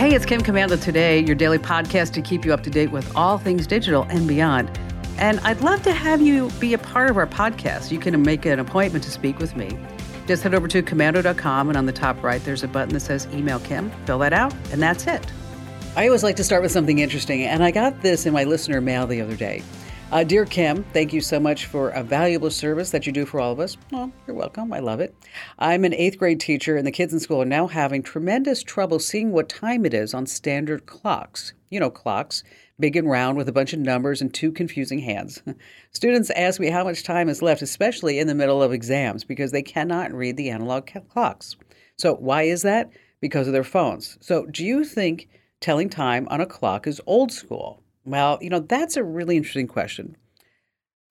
Hey, it's Kim Komando today, your daily podcast to keep you up to date with all things digital and beyond. And I'd love to have you be a part of our podcast. You can make an appointment to speak with me. Just head over to komando.com, and on the top right, there's a button that says Email Kim. Fill that out, and that's it. I always like to start with something interesting, and I got this in my listener mail the other day. Uh, dear Kim, thank you so much for a valuable service that you do for all of us. Well, you're welcome. I love it. I'm an eighth grade teacher, and the kids in school are now having tremendous trouble seeing what time it is on standard clocks. You know, clocks, big and round with a bunch of numbers and two confusing hands. Students ask me how much time is left, especially in the middle of exams, because they cannot read the analog clocks. So, why is that? Because of their phones. So, do you think telling time on a clock is old school? Well, you know, that's a really interesting question.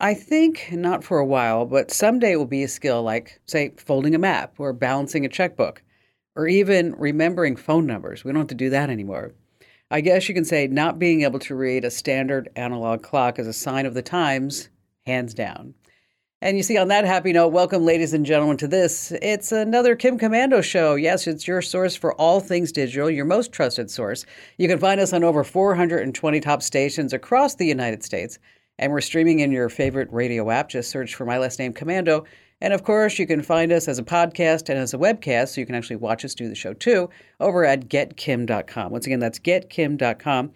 I think not for a while, but someday it will be a skill like, say, folding a map or balancing a checkbook or even remembering phone numbers. We don't have to do that anymore. I guess you can say not being able to read a standard analog clock is a sign of the times, hands down. And you see, on that happy note, welcome, ladies and gentlemen, to this. It's another Kim Komando show. Yes, it's your source for all things digital, your most trusted source. You can find us on over 420 top stations across the United States. And we're streaming in your favorite radio app. Just search for my last name, Komando. And of course, you can find us as a podcast and as a webcast, so you can actually watch us do the show too, over at getkim.com. Once again, that's getkim.com.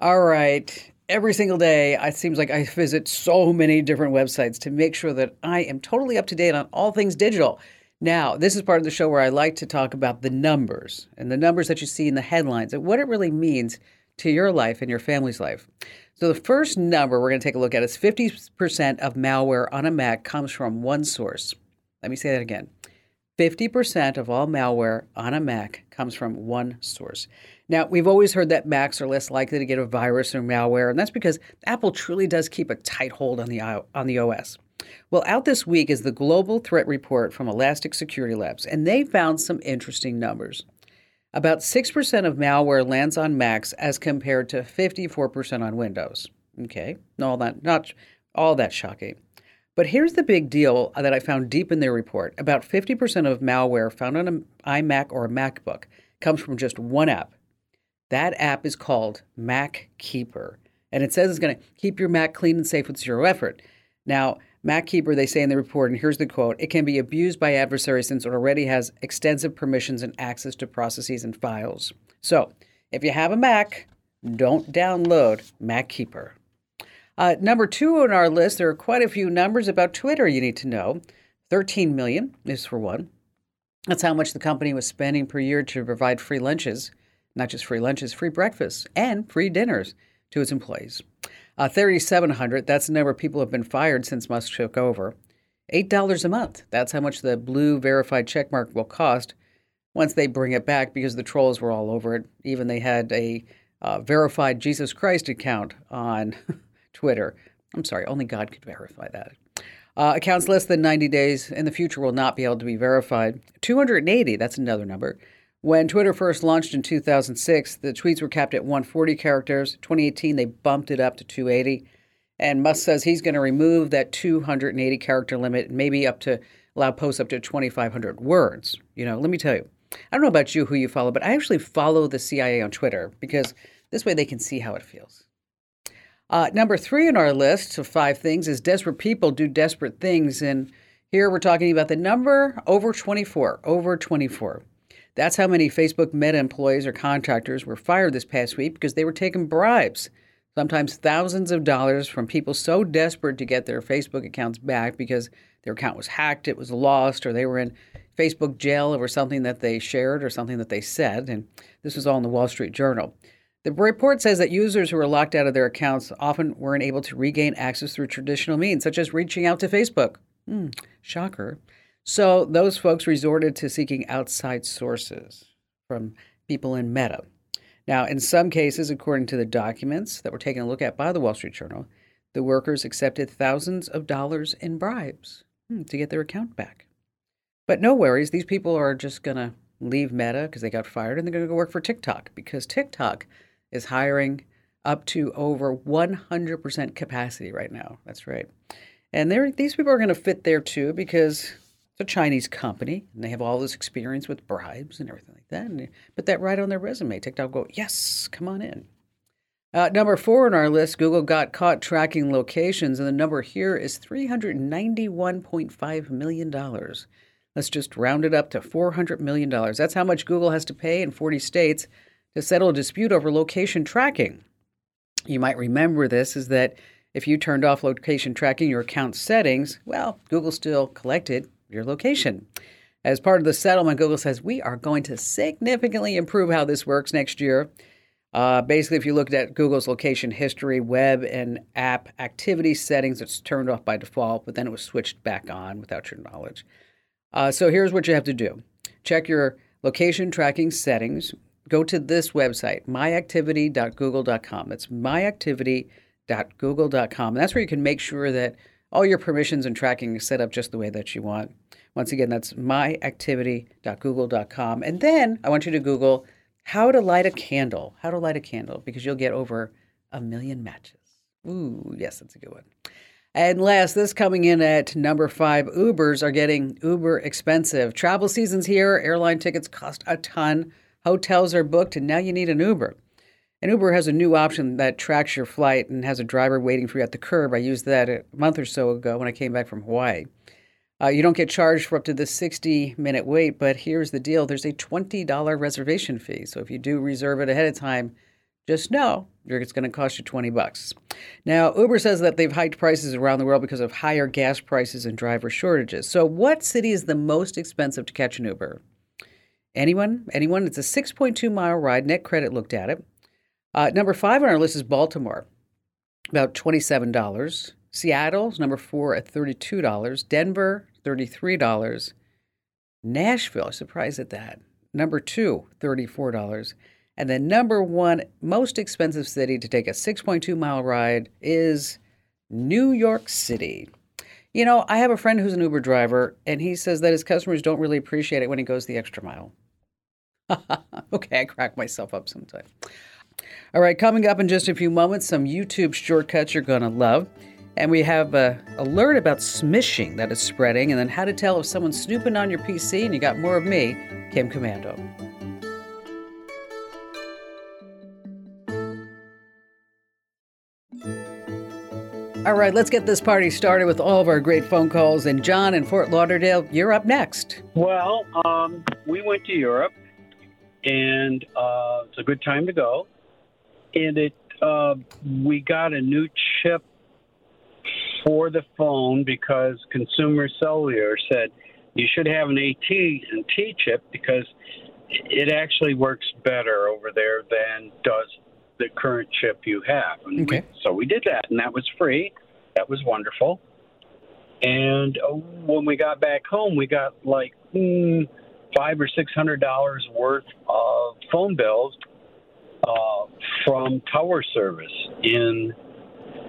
All right every single day, it seems like I visit so many different websites to make sure that I am totally up to date on all things digital. Now, this is part of the show where I like to talk about the numbers and the numbers that you see in the headlines and what it really means to your life and your family's life. So, the first number we're going to take a look at is 50% of malware on a Mac comes from one source. Let me say that again 50% of all malware on a Mac comes from one source. Now, we've always heard that Macs are less likely to get a virus or malware, and that's because Apple truly does keep a tight hold on the, on the OS. Well, out this week is the Global Threat Report from Elastic Security Labs, and they found some interesting numbers. About 6% of malware lands on Macs as compared to 54% on Windows. Okay, all that, not all that shocking. But here's the big deal that I found deep in their report. About 50% of malware found on an iMac or a MacBook comes from just one app, that app is called Mac Keeper, and it says it's going to keep your Mac clean and safe with zero effort. Now, MacKeeper, they say in the report, and here's the quote it can be abused by adversaries since it already has extensive permissions and access to processes and files. So, if you have a Mac, don't download MacKeeper. Uh, number two on our list, there are quite a few numbers about Twitter you need to know. 13 million is for one. That's how much the company was spending per year to provide free lunches not just free lunches, free breakfasts, and free dinners to its employees. Uh, 3,700, that's the number of people have been fired since Musk took over. $8 a month, that's how much the blue verified checkmark will cost once they bring it back because the trolls were all over it. Even they had a uh, verified Jesus Christ account on Twitter. I'm sorry, only God could verify that. Uh, accounts less than 90 days in the future will not be able to be verified. 280, that's another number. When Twitter first launched in 2006, the tweets were capped at 140 characters. 2018, they bumped it up to 280. And Musk says he's going to remove that 280 character limit, and maybe up to allow posts up to 2,500 words. You know, let me tell you, I don't know about you, who you follow, but I actually follow the CIA on Twitter because this way they can see how it feels. Uh, number three on our list of five things is desperate people do desperate things. And here we're talking about the number over 24, over 24. That's how many Facebook Meta employees or contractors were fired this past week because they were taking bribes, sometimes thousands of dollars from people so desperate to get their Facebook accounts back because their account was hacked, it was lost, or they were in Facebook jail over something that they shared or something that they said. And this was all in the Wall Street Journal. The report says that users who were locked out of their accounts often weren't able to regain access through traditional means, such as reaching out to Facebook. Hmm, shocker. So those folks resorted to seeking outside sources from people in Meta. Now, in some cases, according to the documents that were taken a look at by the Wall Street Journal, the workers accepted thousands of dollars in bribes hmm, to get their account back. But no worries, these people are just going to leave Meta because they got fired and they're going to go work for TikTok because TikTok is hiring up to over 100% capacity right now. That's right. And these people are going to fit there too because a Chinese company, and they have all this experience with bribes and everything like that. And put that right on their resume. TikTok go, yes, come on in. Uh, number four on our list, Google got caught tracking locations, and the number here is $391.5 million. Let's just round it up to $400 million. That's how much Google has to pay in 40 states to settle a dispute over location tracking. You might remember this is that if you turned off location tracking your account settings, well, Google still collected your location. As part of the settlement, Google says we are going to significantly improve how this works next year. Uh, basically, if you looked at Google's location history, web and app activity settings, it's turned off by default, but then it was switched back on without your knowledge. Uh, so here's what you have to do check your location tracking settings. Go to this website, myactivity.google.com. That's myactivity.google.com. And that's where you can make sure that all your permissions and tracking is set up just the way that you want. Once again, that's myactivity.google.com. And then I want you to Google how to light a candle. How to light a candle because you'll get over a million matches. Ooh, yes, that's a good one. And last, this coming in at number five Ubers are getting uber expensive. Travel season's here, airline tickets cost a ton, hotels are booked, and now you need an Uber. And Uber has a new option that tracks your flight and has a driver waiting for you at the curb. I used that a month or so ago when I came back from Hawaii. Uh, you don't get charged for up to the 60 minute wait, but here's the deal there's a $20 reservation fee. So if you do reserve it ahead of time, just know it's going to cost you 20 bucks. Now, Uber says that they've hiked prices around the world because of higher gas prices and driver shortages. So, what city is the most expensive to catch an Uber? Anyone? Anyone? It's a 6.2 mile ride. NetCredit looked at it. Uh, number five on our list is Baltimore, about $27. Seattle's number four at $32. Denver, $33. Nashville, I'm surprised at that. Number two, $34. And the number one most expensive city to take a 6.2 mile ride is New York City. You know, I have a friend who's an Uber driver, and he says that his customers don't really appreciate it when he goes the extra mile. okay, I crack myself up sometimes. All right, coming up in just a few moments, some YouTube shortcuts you're going to love. And we have a alert about smishing that is spreading, and then how to tell if someone's snooping on your PC. And you got more of me, Kim Komando. All right, let's get this party started with all of our great phone calls. And John in Fort Lauderdale, you're up next. Well, um, we went to Europe, and uh, it's a good time to go. And it, uh, we got a new chip for the phone because Consumer Cellular said you should have an AT and T chip because it actually works better over there than does the current chip you have. And okay. We, so we did that, and that was free. That was wonderful. And uh, when we got back home, we got like mm, five or six hundred dollars worth of phone bills uh, from tower service in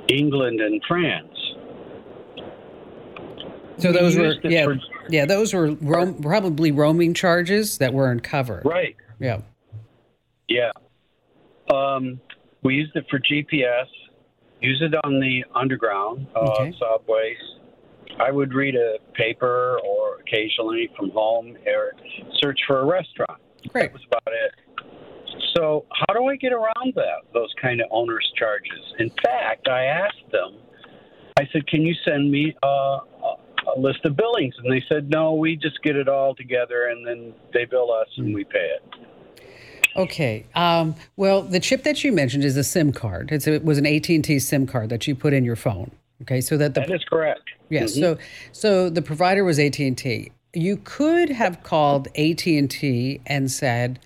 England and France. So those were yeah for, yeah those were roam, probably roaming charges that weren't covered. Right. Yeah. Yeah. Um, we used it for GPS. Use it on the underground uh, okay. subways. I would read a paper or occasionally from home or search for a restaurant. Great. That was about it. So how do I get around that? Those kind of onerous charges. In fact, I asked them. I said, "Can you send me uh, a list of billings, and they said, no, we just get it all together, and then they bill us, and we pay it. Okay. Um, well, the chip that you mentioned is a SIM card. It's a, it was an AT and T SIM card that you put in your phone. Okay, so that the that is correct. Yes. Mm-hmm. So so the provider was AT and T. You could have called AT and T and said,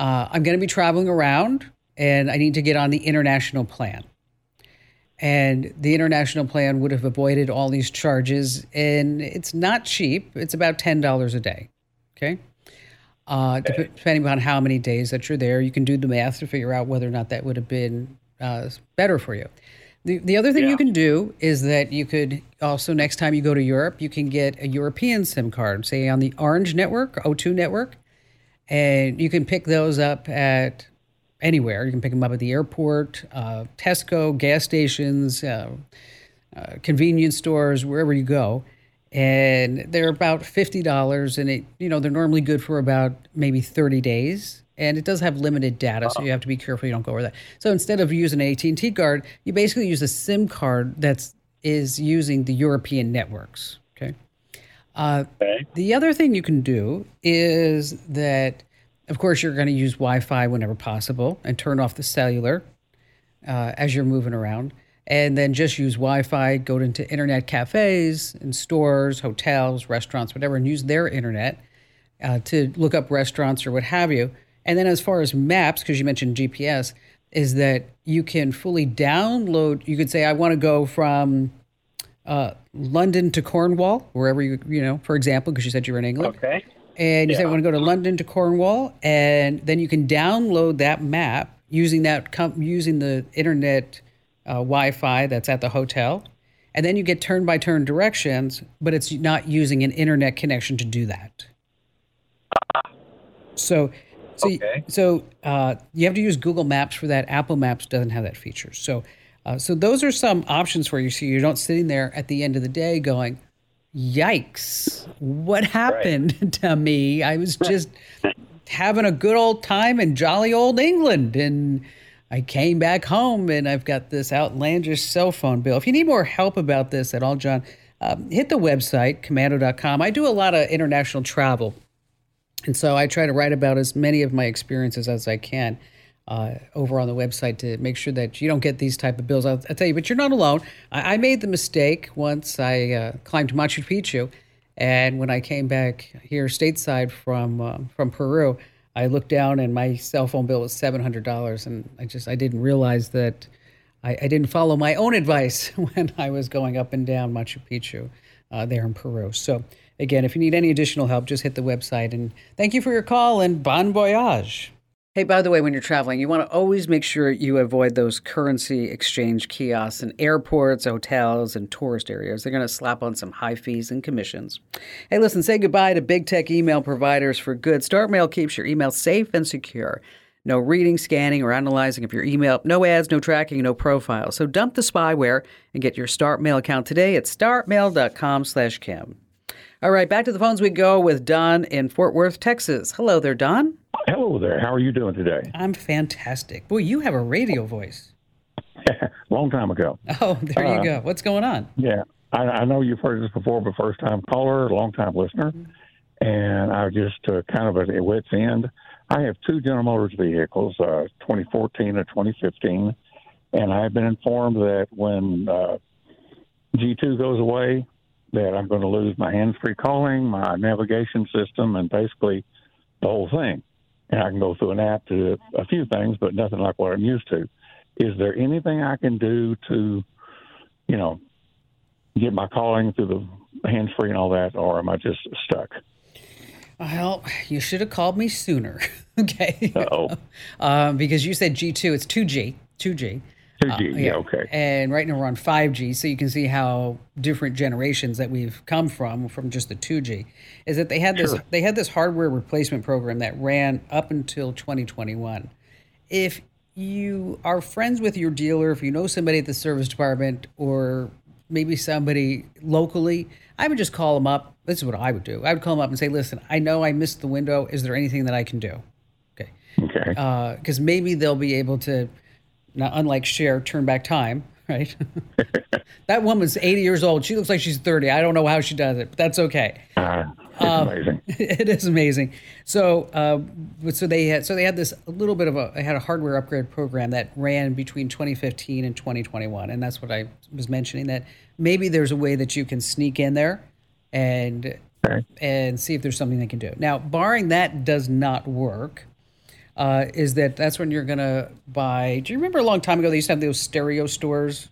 uh, "I'm going to be traveling around, and I need to get on the international plan." and the international plan would have avoided all these charges. And it's not cheap; it's about ten dollars a day. Okay. Uh, depending on how many days that you're there, you can do the math to figure out whether or not that would have been uh, better for you. The, the other thing yeah. you can do is that you could also, next time you go to Europe, you can get a European SIM card, say on the Orange network, O2 network, and you can pick those up at anywhere. You can pick them up at the airport, uh, Tesco, gas stations, uh, uh, convenience stores, wherever you go. and they're about fifty dollars, and it you know they're normally good for about maybe thirty days. And it does have limited data, so you have to be careful you don't go over that. So instead of using an AT and T card, you basically use a SIM card that's is using the European networks. Uh, Okay. the other thing you can do is that, of course, you're going to use Wi Fi whenever possible and turn off the cellular uh, as you're moving around. And then just use Wi Fi, go into internet cafes and stores, hotels, restaurants, whatever, and use their internet uh, to look up restaurants or what have you. And then, as far as maps, because you mentioned GPS, is that you can fully download. You could say, I want to go from uh, London to Cornwall, wherever you, you know, for example, because you said you were in England. Okay. And you say, I want to go to London to Cornwall. And then you can download that map using that, com- using the internet uh, Wi Fi that's at the hotel. And then you get turn by turn directions, but it's not using an internet connection to do that. So, so, Okay. so uh, you have to use Google Maps for that. Apple Maps doesn't have that feature. So, uh, so those are some options for you. So you're not sitting there at the end of the day going, "Yikes! What happened to me? I was just having a good old time in jolly old England, and I came back home, and I've got this outlandish cell phone bill." If you need more help about this at all, John, um, hit the website komando.com. I do a lot of international travel. And so I try to write about as many of my experiences as I can uh, over on the website to make sure that you don't get these type of bills. I'll, I'll tell you, but you're not alone. I, I made the mistake once I uh, climbed Machu Picchu, and when I came back here stateside from uh, from Peru, I looked down and my cell phone bill was seven hundred dollars, and I just I didn't realize that I, I didn't follow my own advice when I was going up and down Machu Picchu uh, there in Peru. So, again, if you need any additional help, just hit the website. And thank you for your call and bon voyage. Hey, by the way, when you're traveling, you want to always make sure you avoid those currency exchange kiosks in airports, hotels, and tourist areas. They're going to slap on some high fees and commissions. Hey, listen, say goodbye to big tech email providers for good. StartMail keeps your email safe and secure. No reading, scanning, or analyzing of your email. No ads, no tracking, no profile. So dump the spyware and get your StartMail account today at startmail.com slash Kim. All right, back to the phones we go with Don in Fort Worth, Texas. Hello there, Don. Hello there. How are you doing today? I'm fantastic. Boy, you have a radio voice. Long time ago. Oh, there you go. What's going on? Yeah, I, I know you've heard this before, but first time caller, long time listener, and I just uh, kind of at a wit's end. I have two General Motors vehicles, uh, 2014 and 2015, and I have been informed that when uh, G2 goes away, that I'm going to lose my hands-free calling, my navigation system, and basically the whole thing. And I can go through an app to do a few things, but nothing like what I'm used to. Is there anything I can do to, you know, get my calling through the hands free and all that, or am I just stuck? Well, you should have called me sooner. okay. Oh, Um, because you said G2, it's 2G. 2G. 2G. Uh, yeah, okay. And right now we're on 5G, so you can see how different generations that we've come from from just the 2G. Is that they had this Sure. they had this hardware replacement program that ran up until 2021. If you are friends with your dealer, if you know somebody at the service department or maybe somebody locally, I would just call them up. This is what I would do. I would call them up and say, "Listen, I know I missed the window. Is there anything that I can do?" Okay Okay. Uh, because maybe they'll be able to, not unlike Cher, turn back time, right? that woman's 80 years old. She looks like she's 30. I don't know how she does it, but that's okay. Uh, it's amazing. it is amazing. So, uh, so they had so they had this a little bit of a they had a hardware upgrade program that ran between 2015 and 2021, and that's what I was mentioning. That maybe there's a way that you can sneak in there and and see if there's something they can do. Now, barring that does not work, uh, is that that's when you're gonna buy? Do you remember a long time ago they used to have those stereo stores,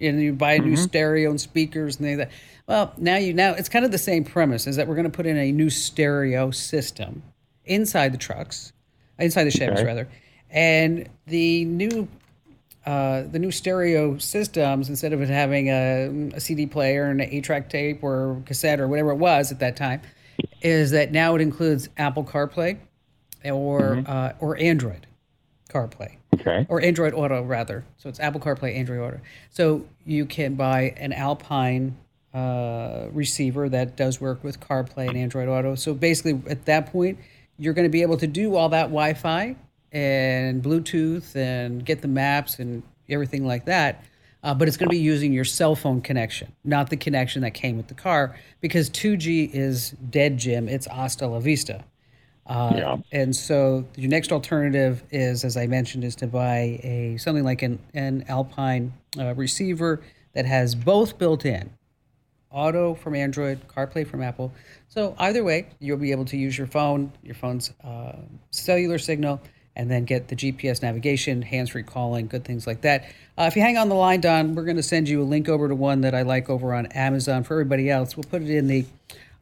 and you buy a new stereo and speakers and they that. Well, now you now it's kind of the same premise is that we're gonna put in a new stereo system inside the trucks, inside the Chevys Okay. rather, and the new uh, the new stereo systems, instead of it having a, a CD player and an eight-track tape or cassette or whatever it was at that time, is that now it includes Apple CarPlay or uh, or Android CarPlay Okay. or Android Auto rather. So it's Apple CarPlay, Android Auto. So you can buy an Alpine uh, uh, receiver that does work with CarPlay and Android Auto. So basically, at that point, you're going to be able to do all that Wi-Fi and Bluetooth and get the maps and everything like that. Uh, but it's going to be using your cell phone connection, not the connection that came with the car, because 2G is dead, Jim. It's hasta la vista. Uh, yeah. And so your next alternative is, as I mentioned, is to buy a something like an, an Alpine uh, receiver that has both built in auto from Android, CarPlay from Apple. So either way, you'll be able to use your phone, your phone's uh, cellular signal, and then get the GPS navigation, hands-free calling, good things like that. Uh, if you hang on the line, Don, we're going to send you a link over to one that I like over on Amazon. For everybody else, we'll put it in the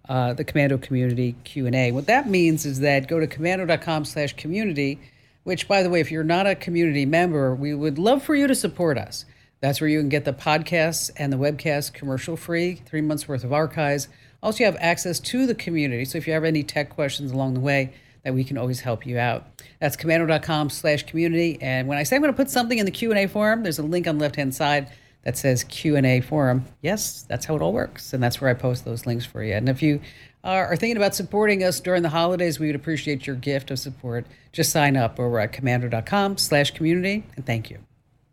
uh, the Komando Community Q&A. What that means is that go to komando.com slash community, which, by the way, if you're not a community member, we would love for you to support us. That's where you can get the podcasts and the webcasts commercial free, three months worth of archives. Also, you have access to the community. So if you have any tech questions along the way, that we can always help you out. That's komando.com slash community. And when I say I'm going to put something in the Q&A forum, there's a link on the left-hand side that says Q&A forum. Yes, that's how it all works. And that's where I post those links for you. And if you are thinking about supporting us during the holidays, we would appreciate your gift of support. Just sign up over at komando.com slash community. And thank you.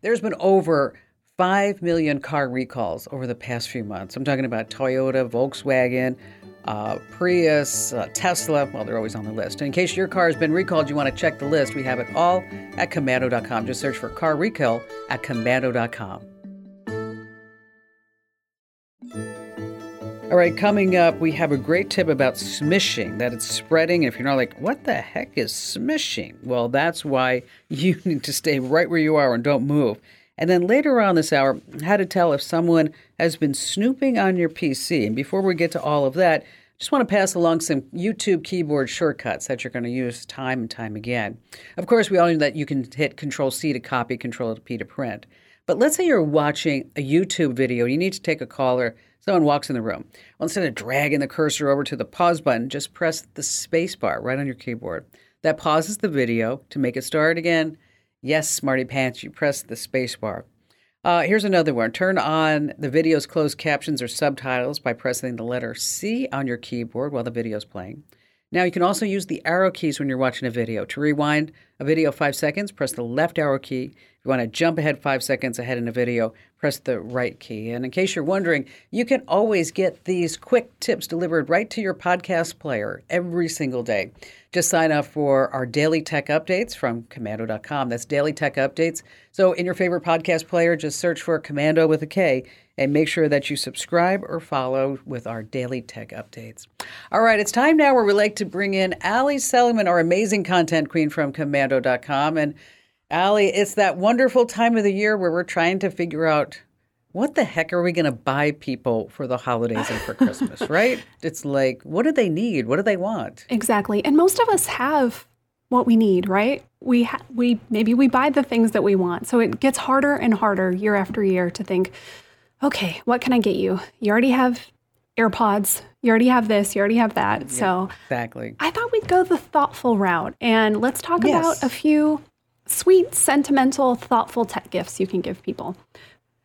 There's been over 5 million car recalls over the past few months. I'm talking about Toyota, Volkswagen, uh, Prius, uh, Tesla. Well, they're always on the list. And in case your car has been recalled, you want to check the list. We have it all at komando.com. Just search for car recall at komando.com. All right, coming up, we have a great tip about smishing, that it's spreading. If you're not like, what the heck is smishing? Well, that's why you need to stay right where you are and don't move. And then later on this hour, how to tell if someone has been snooping on your PC. And before we get to all of that, just want to pass along some YouTube keyboard shortcuts that you're going to use time and time again. Of course, we all know that you can hit Control C to copy, Control P to print. But let's say you're watching a YouTube video, you need to take a call or someone walks in the room. Well, instead of dragging the cursor over to the pause button, just press the space bar right on your keyboard. That pauses the video. To make it start again, yes, Smarty Pants, you press the space bar. Uh, here's another one. Turn on the video's closed captions or subtitles by pressing the letter C on your keyboard while the video is playing. Now, you can also use the arrow keys when you're watching a video. To rewind a video five seconds, press the left arrow key If you want to jump ahead five seconds ahead in a video, press the right key. And in case you're wondering, you can always get these quick tips delivered right to your podcast player every single day. Just sign up for our daily tech updates from komando.com. That's daily tech updates. So in your favorite podcast player, just search for Komando with a K and make sure that you subscribe or follow with our daily tech updates. All right, it's time now where we like to bring in Ali Seligman, our amazing content queen from komando.com. And Ali, it's that wonderful time of the year where we're trying to figure out what the heck are we going to buy people for the holidays and for Christmas, right? It's like, what do they need? What do they want? Exactly. And most of us have what we need, right? We ha- we maybe we buy the things that we want. So it gets harder and harder year after year to think, okay, what can I get you? You already have AirPods. You already have this, you already have that. Yeah, so Exactly. I thought we'd go the thoughtful route and let's talk yes. about a few sweet, sentimental, thoughtful tech gifts you can give people.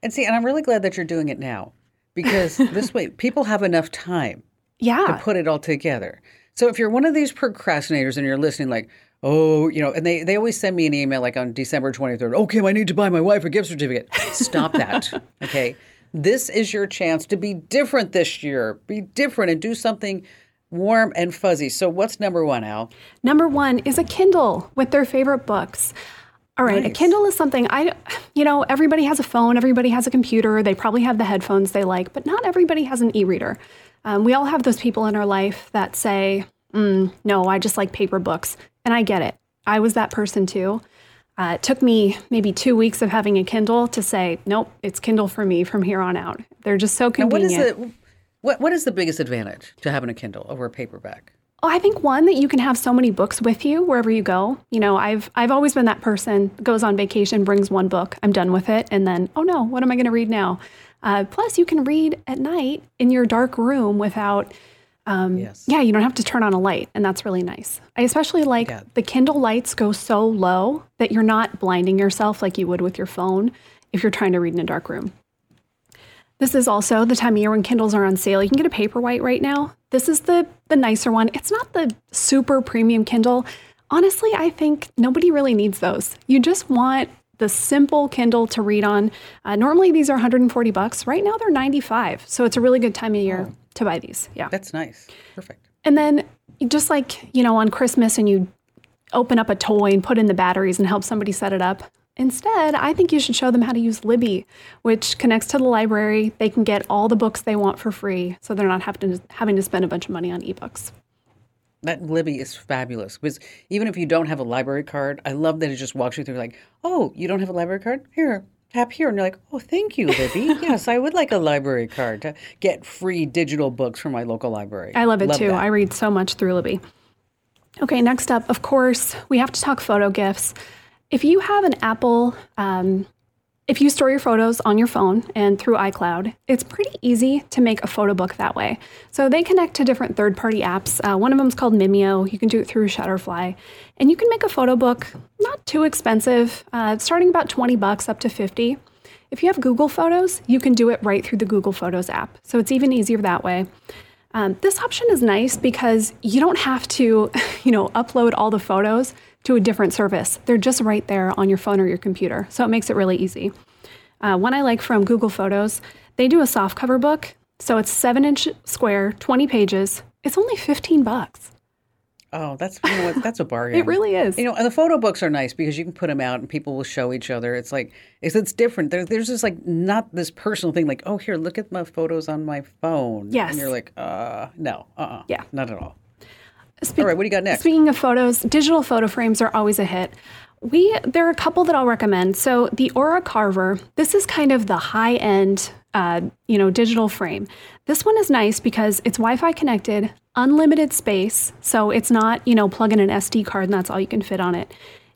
And see, and I'm really glad that you're doing it now because this way people have enough time yeah. to put it all together. So if you're one of these procrastinators and you're listening, like, oh, you know, and they, they always send me an email like on December 23rd, okay, I need to buy my wife a gift certificate. Stop that. okay. This is your chance to be different this year. Be different and do something warm and fuzzy. So, what's number one, Al? Number one is a Kindle with their favorite books. All right, nice. a Kindle is something I, you know, everybody has a phone, everybody has a computer, they probably have the headphones they like, but not everybody has an e reader. Um, we all have those people in our life that say, mm, no, I just like paper books. And I get it. I was that person too. Uh, it took me maybe two weeks of having a Kindle to say, nope, it's Kindle for me from here on out. They're just so convenient. Now, what is it? What What is the biggest advantage to having a Kindle over a paperback? Oh, I think one that you can have so many books with you wherever you go. You know, I've I've always been that person goes on vacation, brings one book, I'm done with it, and then oh no, what am I going to read now? Uh, plus, you can read at night in your dark room without. Um, yes. Yeah, you don't have to turn on a light, and that's really nice. I especially like yeah. the Kindle lights go so low that you're not blinding yourself like you would with your phone if you're trying to read in a dark room. This is also the time of year when Kindles are on sale. You can get a Paperwhite right now. This is the the nicer one. It's not the super premium Kindle. Honestly, I think nobody really needs those. You just want the simple Kindle to read on. Uh, normally these are 140 bucks. Right now they're 95. So it's a really good time of year oh. To buy these. Yeah. That's nice. Perfect. And then just like, you know, on Christmas and you open up a toy and put in the batteries and help somebody set it up. Instead, I think you should show them how to use Libby, which connects to the library. They can get all the books they want for free, so they're not having to, having to spend a bunch of money on ebooks. That Libby is fabulous because even if you don't have a library card, I love that it just walks you through like, oh, you don't have a library card? Here, tap here. And you're like, oh, thank you, Libby. yes, I would like a library card to get free digital books from my local library. I love it love too. That. I read so much through Libby. Okay, next up, of course, we have to talk photo gifts. If you have an Apple, um, if you store your photos on your phone and through iCloud, it's pretty easy to make a photo book that way. So they connect to different third party apps. Uh, one of them is called Mimeo. You can do it through Shutterfly. And you can make a photo book not too expensive, uh, starting about 20 bucks up to 50. If you have Google Photos, you can do it right through the Google Photos app. So it's even easier that way. Um, this option is nice because you don't have to, you know, upload all the photos to a different service. They're just right there on your phone or your computer. So it makes it really easy. Uh, one I like from Google Photos, they do a soft cover book. So it's seven inch square, 20 pages. It's only 15 bucks. Oh, that's you know what, that's a bargain. it really is. You know, and the photo books are nice because you can put them out and people will show each other. It's like it's, it's different. There, there's just like not this personal thing like, oh, here, look at my photos on my phone. Yes. And you're like, uh, no, uh, uh yeah, not at all. Spe- all right, what do you got next? Speaking of photos, digital photo frames are always a hit. We there are a couple that I'll recommend. So the Aura Carver, this is kind of the high end, uh, you know, digital frame. This one is nice because it's Wi-Fi connected, unlimited space, so it's not you know plug in an SD card and that's all you can fit on it.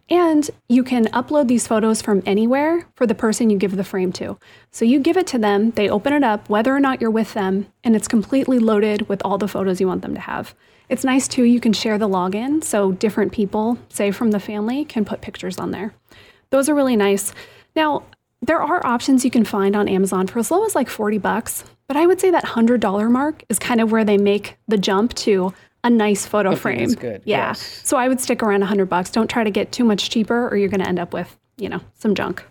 And you can upload these photos from anywhere for the person you give the frame to. So you give it to them, they open it up, whether or not you're with them, and it's completely loaded with all the photos you want them to have. It's nice too, you can share the login so different people, say from the family, can put pictures on there. Those are really nice. Now, there are options you can find on Amazon for as low as like 40 bucks, but I would say that $100 mark is kind of where they make the jump to a nice photo frame. That's good. Yeah. Yes. So I would stick around 100 bucks. Don't try to get too much cheaper or you're going to end up with, you know, some junk.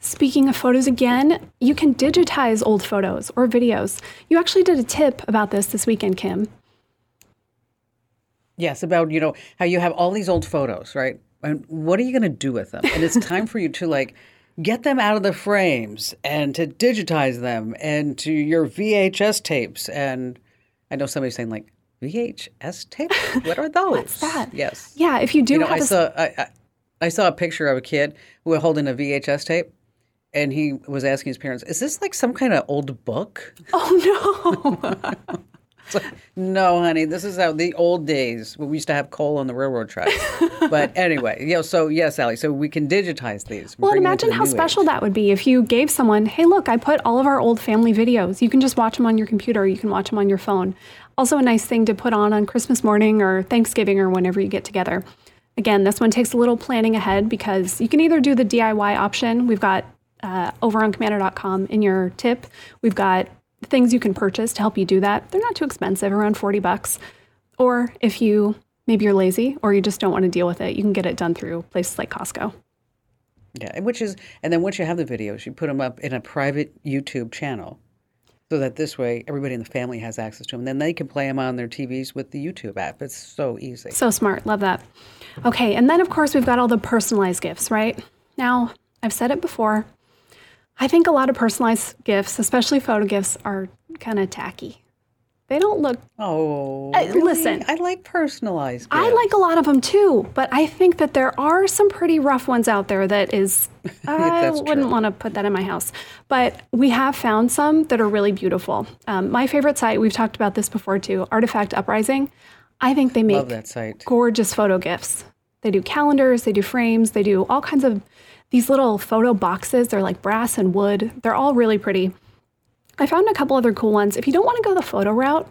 Speaking of photos again, you can digitize old photos or videos. You actually did a tip about this this weekend, Kim. Yes, about you know how you have all these old photos, right? And what are you going to do with them? And it's time for you to like get them out of the frames and to digitize them and to your VHS tapes. And I know somebody's saying like VHS tapes. What are those? What's that? Yes. Yeah, if you do, you know, I saw I, I, I saw a picture of a kid who was holding a VHS tape and he was asking his parents, "Is this like some kind of old book?" Oh no! like, no, honey, this is how the old days when we used to have coal on the railroad tracks. but anyway, you know, so yes, Allie, so we can digitize these. Well, imagine how special age. that would be if you gave someone, hey, look, I put all of our old family videos. You can just watch them on your computer, you can watch them on your phone. Also, a nice thing to put on on Christmas morning or Thanksgiving or whenever you get together. Again, this one takes a little planning ahead because you can either do the DIY option. We've got uh, over on komando.com in your tip. We've got things you can purchase to help you do that. They're not too expensive, around 40 bucks. Or if you maybe you're lazy or you just don't want to deal with it, you can get it done through places like Costco. Yeah, which is and then once you have the videos, you put them up in a private YouTube channel. So that this way everybody in the family has access to them. And then they can play them on their TVs with the YouTube app. It's so easy. So smart. Love that. Okay, and then of course we've got all the personalized gifts, right? Now, I've said it before, I think a lot of personalized gifts, especially photo gifts, are kind of tacky. They don't look. Oh, uh, really? listen. I like personalized. Gifts. I like a lot of them too, but I think that there are some pretty rough ones out there. That is, I wouldn't want to put that in my house. But we have found some that are really beautiful. Um, my favorite site, we've talked about this before too, Artifact Uprising. I think they make that site. gorgeous photo gifts. They do calendars, they do frames, they do all kinds of these little photo boxes. They're like brass and wood. They're all really pretty. I found a couple other cool ones. If you don't want to go the photo route,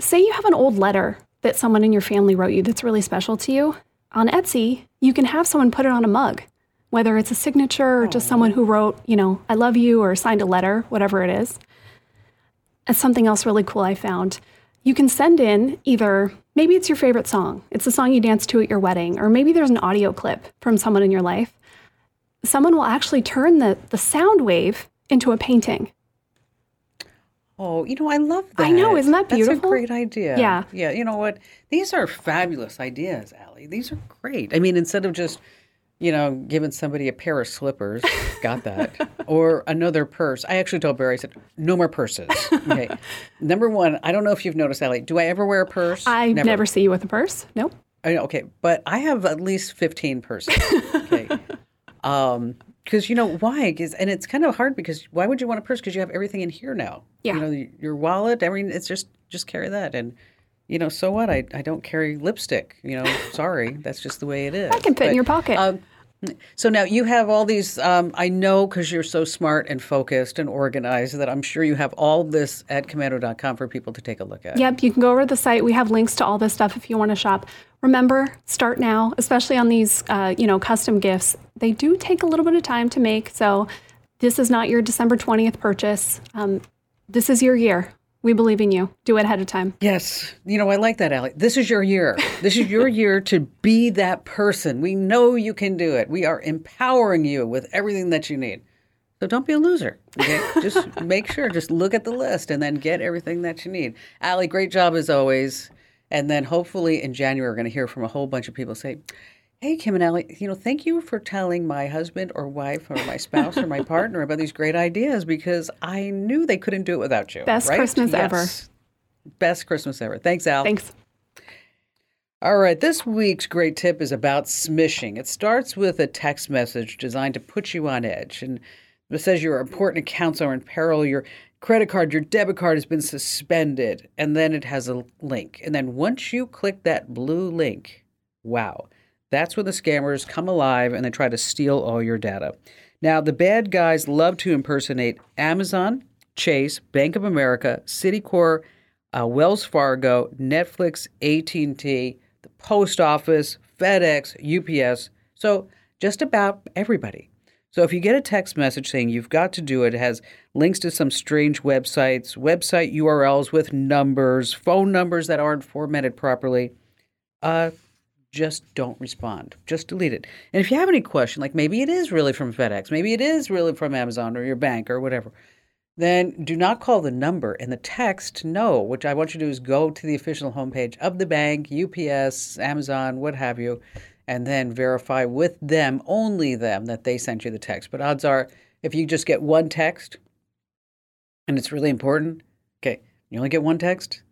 say you have an old letter that someone in your family wrote you that's really special to you. On Etsy, you can have someone put it on a mug. whether it's a signature or just someone who wrote, you know, I love you or signed a letter, whatever it is. And something else really cool I found. You can send in either maybe it's your favorite song, it's the song you dance to at your wedding, or maybe there's an audio clip from someone in your life. Someone will actually turn the, the sound wave into a painting. Oh, you know, I love that. I know, isn't that beautiful? That's a great idea. Yeah. Yeah. You know what? These are fabulous ideas, Allie. These are great. I mean, instead of just, you know, giving somebody a pair of slippers, got that, or another purse. I actually told Barry, I said, no more purses. Okay. Number one, I don't know if you've noticed, Allie. Do I ever wear a purse? I never, see you with a purse. Nope. I okay, but I have at least 15 purses. Okay. Um, because you know why? 'Cause- and it's kind of hard because why would you want a purse? Because you have everything in here now. Yeah. You know, your wallet. I mean, it's just just carry that, and you know, so what? I I don't carry lipstick. You know, sorry, that's just the way it is. i can fit in your pocket. Um, so now you have all these. Um, I know because you're so smart and focused and organized that I'm sure you have all this at komando.com for people to take a look at. Yep, you can go over to the site. We have links to all this stuff if you want to shop. Remember, start now, especially on these, uh, you know, custom gifts. They do take a little bit of time to make, so this is not your December twentieth purchase. Um, this is your year. We believe in you. Do it ahead of time. Yes. You know, I like that, Allie. This is your year. This is your year to be that person. We know you can do it. We are empowering you with everything that you need. So don't be a loser. Okay. just make sure, just look at the list and then get everything that you need. Allie, great job as always. And then hopefully in January, we're going to hear from a whole bunch of people say, Hey, Kim and Allie, you know, thank you for telling my husband or wife or my spouse or my partner about these great ideas because I knew they couldn't do it without you. Best right? Christmas ever. Best Christmas ever. Thanks, Al. Thanks. All right, this week's great tip is about smishing. It starts with a text message designed to put you on edge. And it says your important accounts are in peril, your credit card, your debit card has been suspended. And then it has a link. And then once you click that blue link, wow, that's when the scammers come alive and they try to steal all your data. Now, the bad guys love to impersonate Amazon, Chase, Bank of America, Citicorp, uh, Wells Fargo, Netflix, AT&T, the post office, FedEx, UPS. So just about everybody. So if you get a text message saying you've got to do it, it has links to some strange websites, website URLs with numbers, phone numbers that aren't formatted properly, uh, just don't respond. Just delete it. And if you have any question, like maybe it is really from FedEx, maybe it is really from Amazon or your bank or whatever, then do not call the number in the text. No, what I want you to do is go to the official homepage of the bank, UPS, Amazon, what have you, and then verify with them, only them, that they sent you the text. But odds are, if you just get one text and it's really important, okay, you only get one text,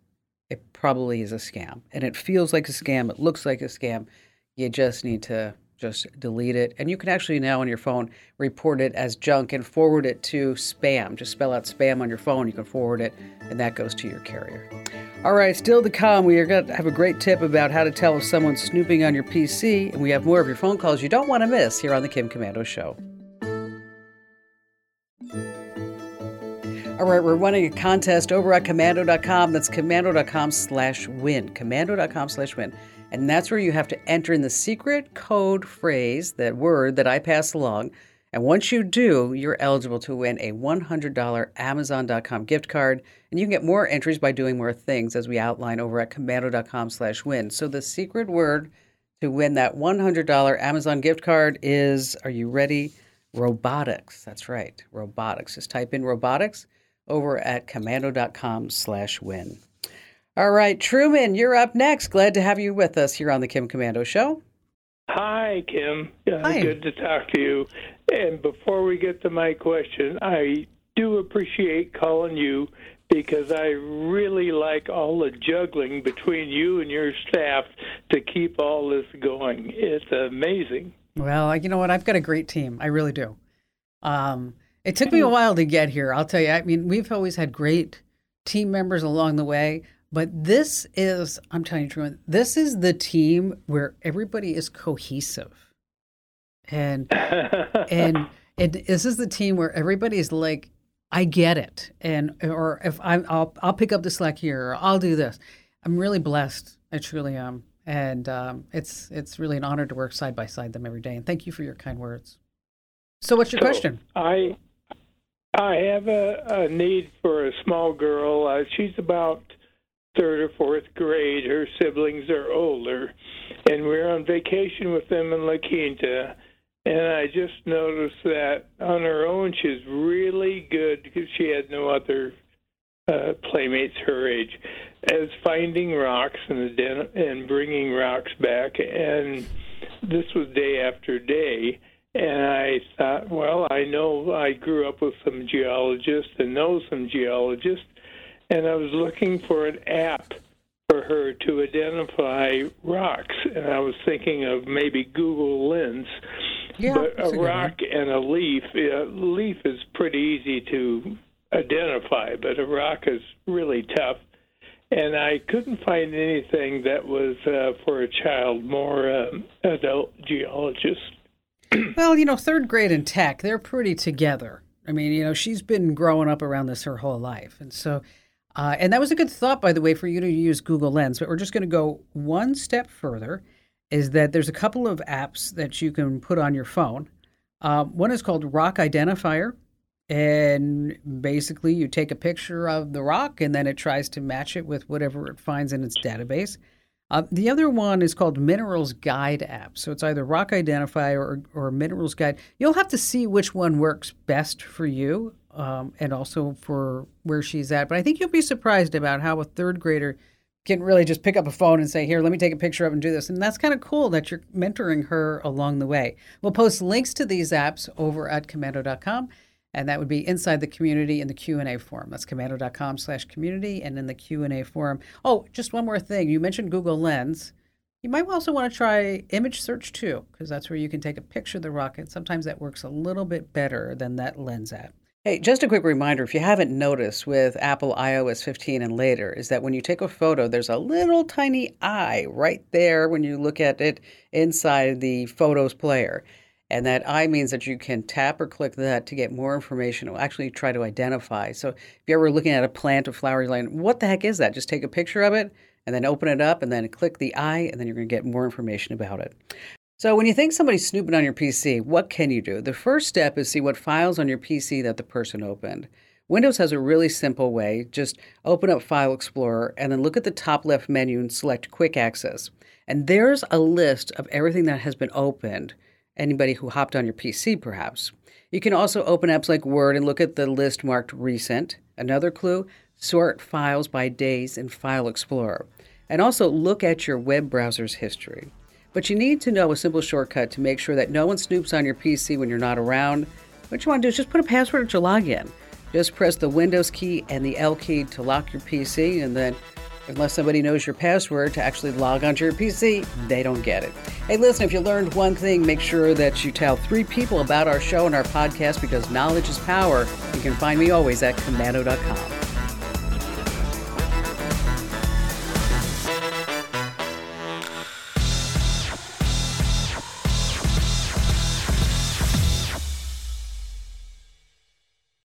it probably is a scam. And it feels like a scam, it looks like a scam. You just need to just delete it. And you can actually now on your phone report it as junk and forward it to spam. Just spell out spam on your phone, you can forward it, and that goes to your carrier. All right, still to come, we are going to have a great tip about how to tell if someone's snooping on your PC, and we have more of your phone calls you don't want to miss here on the Kim Komando Show. All right, we're running a contest over at komando.com. That's komando.com slash win. Komando.com slash win. And that's where you have to enter in the secret code phrase, that word that I pass along. And once you do, you're eligible to win a $100 Amazon.com gift card. And you can get more entries by doing more things as we outline over at komando.com slash win. So the secret word to win that $100 Amazon gift card is, are you ready? Robotics. That's right, robotics. Just type in robotics over at komando.com slash win. All right, Truman, you're up next. Glad to have you with us here on the Kim Komando Show. Hi, Kim. Uh, Hi. Good to talk to you. And before we get to my question, I do appreciate calling you because I really like all the juggling between you and your staff to keep all this going. It's amazing. Well, you know what? I've got a great team. I really do. Um, it took me a while to get here. I'll tell you. I mean, we've always had great team members along the way, but this is, I'm telling you, Truman, this is the team where everybody is cohesive. And and and this is the team where everybody's like, I get it, and or if I'm, I'll I'll pick up the slack here, or I'll do this. I'm really blessed. I truly am, and um, it's it's really an honor to work side by side them every day. And thank you for your kind words. So, what's your So, question? I I have a, a need for a small girl. Uh, she's about third or fourth grade. Her siblings are older, and we're on vacation with them in La Quinta. And I just noticed that on her own, she's really good because she had no other uh, playmates her age, as finding rocks and ident- and bringing rocks back. And this was day after day. And I thought, well, I know I grew up with some geologists and know some geologists, and I was looking for an app for her to identify rocks. And I was thinking of maybe Google Lens. Yeah, but a rock and a leaf, a leaf is pretty easy to identify, but a rock is really tough. And I couldn't find anything that was uh, for a child, more um, adult geologist. Well, you know, third grade and tech, they're pretty together. I mean, you know, she's been growing up around this her whole life. And so, uh, and that was a good thought, by the way, for you to use Google Lens. But we're just going to go one step further is that there's a couple of apps that you can put on your phone. Um, one is called Rock Identifier. And basically, you take a picture of the rock and then it tries to match it with whatever it finds in its database. Uh, the other one is called Minerals Guide app. So it's either Rock Identifier or, or Minerals Guide. You'll have to see which one works best for you um, and also for where she's at. But I think you'll be surprised about how a third grader can really just pick up a phone and say, Here, let me take a picture of and do this. And that's kind of cool that you're mentoring her along the way. We'll post links to these apps over at komando.com and that would be inside the community in the q&a forum that's komando.com slash community and in the q&a forum oh just one more thing. You mentioned google lens. You might also want to try image search too because that's where you can take a picture of the rocket. Sometimes that works a little bit better than that lens app. Hey, just a quick reminder if you haven't noticed with Apple iOS 15 and later, is that when you take a photo, there's a little tiny eye right there when you look at it inside the Photos player. And that I means that you can tap or click that to get more information. It will actually try to identify. So if you're ever looking at a plant or flower, you're what the heck is that? Just take a picture of it and then open it up and then click the eye, and then you're going to get more information about it. So when you think somebody's snooping on your PC, what can you do? The first step is see what files on your PC that the person opened. Windows has a really simple way. Just open up File Explorer and then look at the top left menu and select Quick Access. And there's a list of everything that has been opened anybody who hopped on your PC, perhaps. You can also open apps like Word and look at the list marked recent. Another clue sort files by days in File Explorer. And also look at your web browser's history. But you need to know a simple shortcut to make sure that no one snoops on your PC when you're not around. What you want to do is just put a password at your login. Just press the Windows key and the L key to lock your PC, and then unless somebody knows your password to actually log onto your PC, they don't get it. Hey, listen, if you learned one thing, make sure that you tell three people about our show and our podcast because knowledge is power. You can find me always at komando.com.